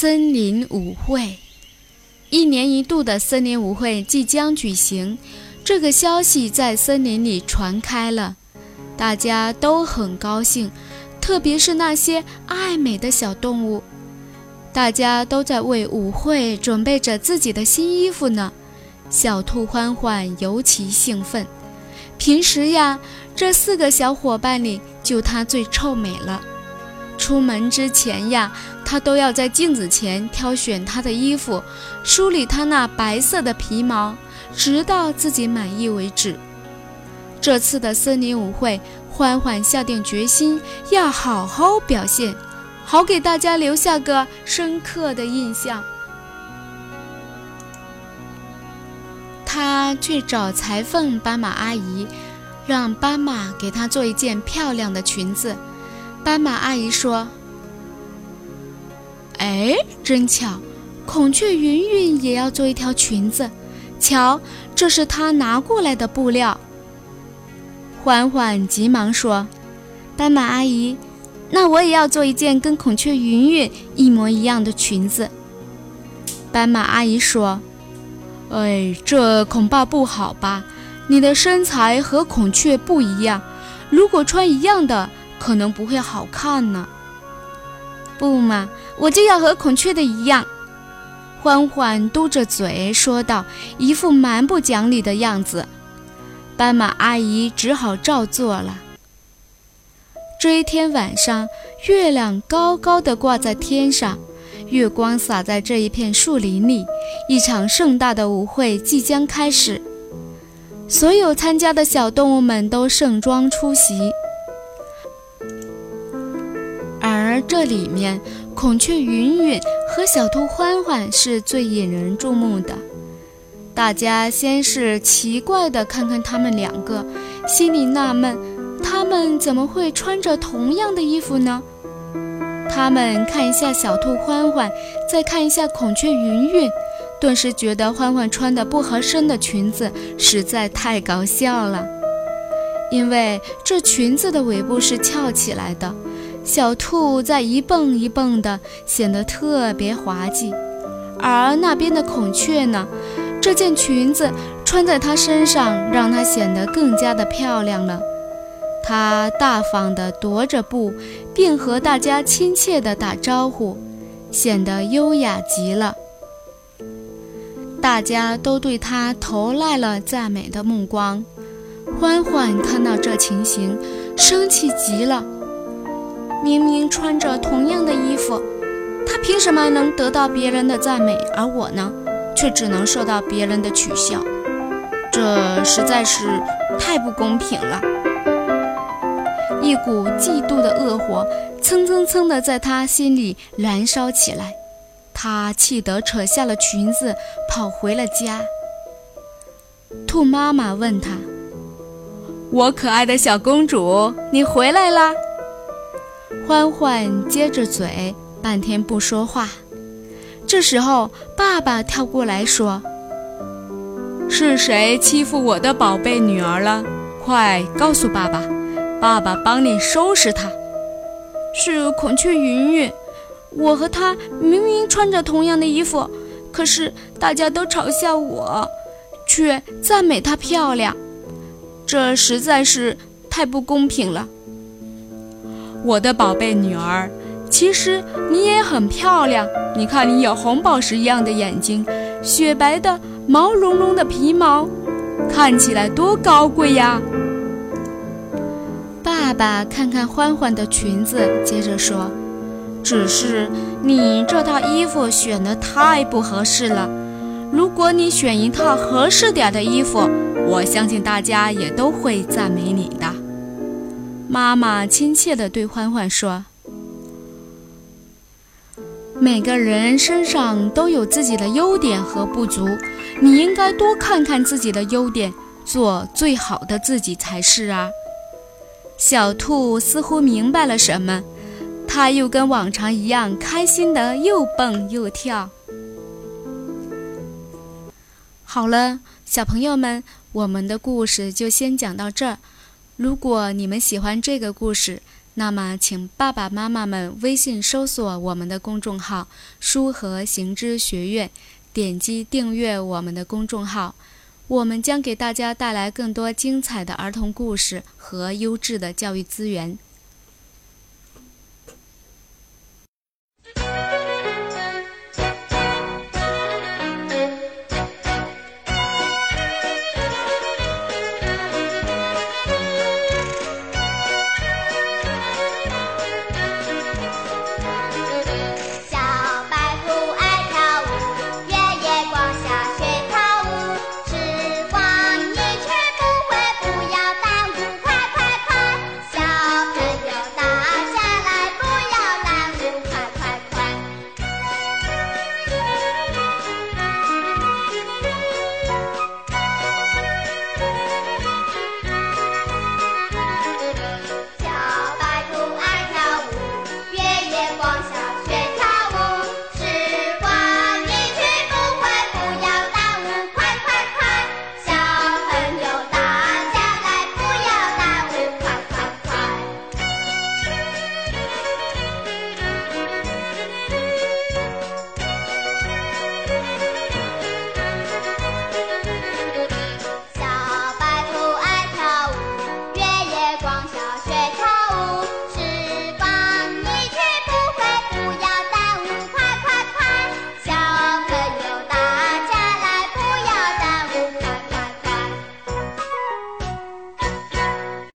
森林舞会，一年一度的森林舞会即将举行。这个消息在森林里传开了，大家都很高兴，特别是那些爱美的小动物。大家都在为舞会准备着自己的新衣服呢。小兔欢欢尤其兴奋。平时呀，这四个小伙伴里，就它最臭美了。出门之前呀。他都要在镜子前挑选他的衣服，梳理他那白色的皮毛，直到自己满意为止。这次的森林舞会，欢欢下定决心要好好表现，好给大家留下个深刻的印象。他去找裁缝斑马阿姨，让斑马给他做一件漂亮的裙子。斑马阿姨说。哎，真巧，孔雀云云也要做一条裙子。瞧，这是她拿过来的布料。欢欢急忙说：“斑马阿姨，那我也要做一件跟孔雀云云一模一样的裙子。”斑马阿姨说：“哎，这恐怕不好吧？你的身材和孔雀不一样，如果穿一样的，可能不会好看呢。”不嘛，我就要和孔雀的一样。欢欢嘟着嘴说道，一副蛮不讲理的样子。斑马阿姨只好照做了。这一天晚上，月亮高高的挂在天上，月光洒在这一片树林里，一场盛大的舞会即将开始。所有参加的小动物们都盛装出席。这里面，孔雀云云和小兔欢欢是最引人注目的。大家先是奇怪地看看他们两个，心里纳闷：他们怎么会穿着同样的衣服呢？他们看一下小兔欢欢，再看一下孔雀云云，顿时觉得欢欢穿的不合身的裙子实在太搞笑了。因为这裙子的尾部是翘起来的。小兔在一蹦一蹦的，显得特别滑稽。而那边的孔雀呢？这件裙子穿在它身上，让它显得更加的漂亮了。它大方地踱着步，并和大家亲切地打招呼，显得优雅极了。大家都对它投来了赞美的目光。欢欢看到这情形，生气极了。明明穿着同样的衣服，他凭什么能得到别人的赞美，而我呢，却只能受到别人的取笑？这实在是太不公平了！一股嫉妒的恶火蹭蹭蹭地在他心里燃烧起来，他气得扯下了裙子，跑回了家。兔妈妈问他：“我可爱的小公主，你回来啦？”欢欢接着嘴，半天不说话。这时候，爸爸跳过来说：“是谁欺负我的宝贝女儿了？快告诉爸爸，爸爸帮你收拾他。”是孔雀云云，我和她明明穿着同样的衣服，可是大家都嘲笑我，却赞美她漂亮，这实在是太不公平了。我的宝贝女儿，其实你也很漂亮。你看，你有红宝石一样的眼睛，雪白的毛茸茸的皮毛，看起来多高贵呀！爸爸看看欢欢的裙子，接着说：“只是你这套衣服选的太不合适了。如果你选一套合适点的衣服，我相信大家也都会赞美你的。”妈妈亲切地对欢欢说：“每个人身上都有自己的优点和不足，你应该多看看自己的优点，做最好的自己才是啊。”小兔似乎明白了什么，它又跟往常一样开心地又蹦又跳。好了，小朋友们，我们的故事就先讲到这儿。如果你们喜欢这个故事，那么，请爸爸妈妈们微信搜索我们的公众号“书和行知学院”，点击订阅我们的公众号。我们将给大家带来更多精彩的儿童故事和优质的教育资源。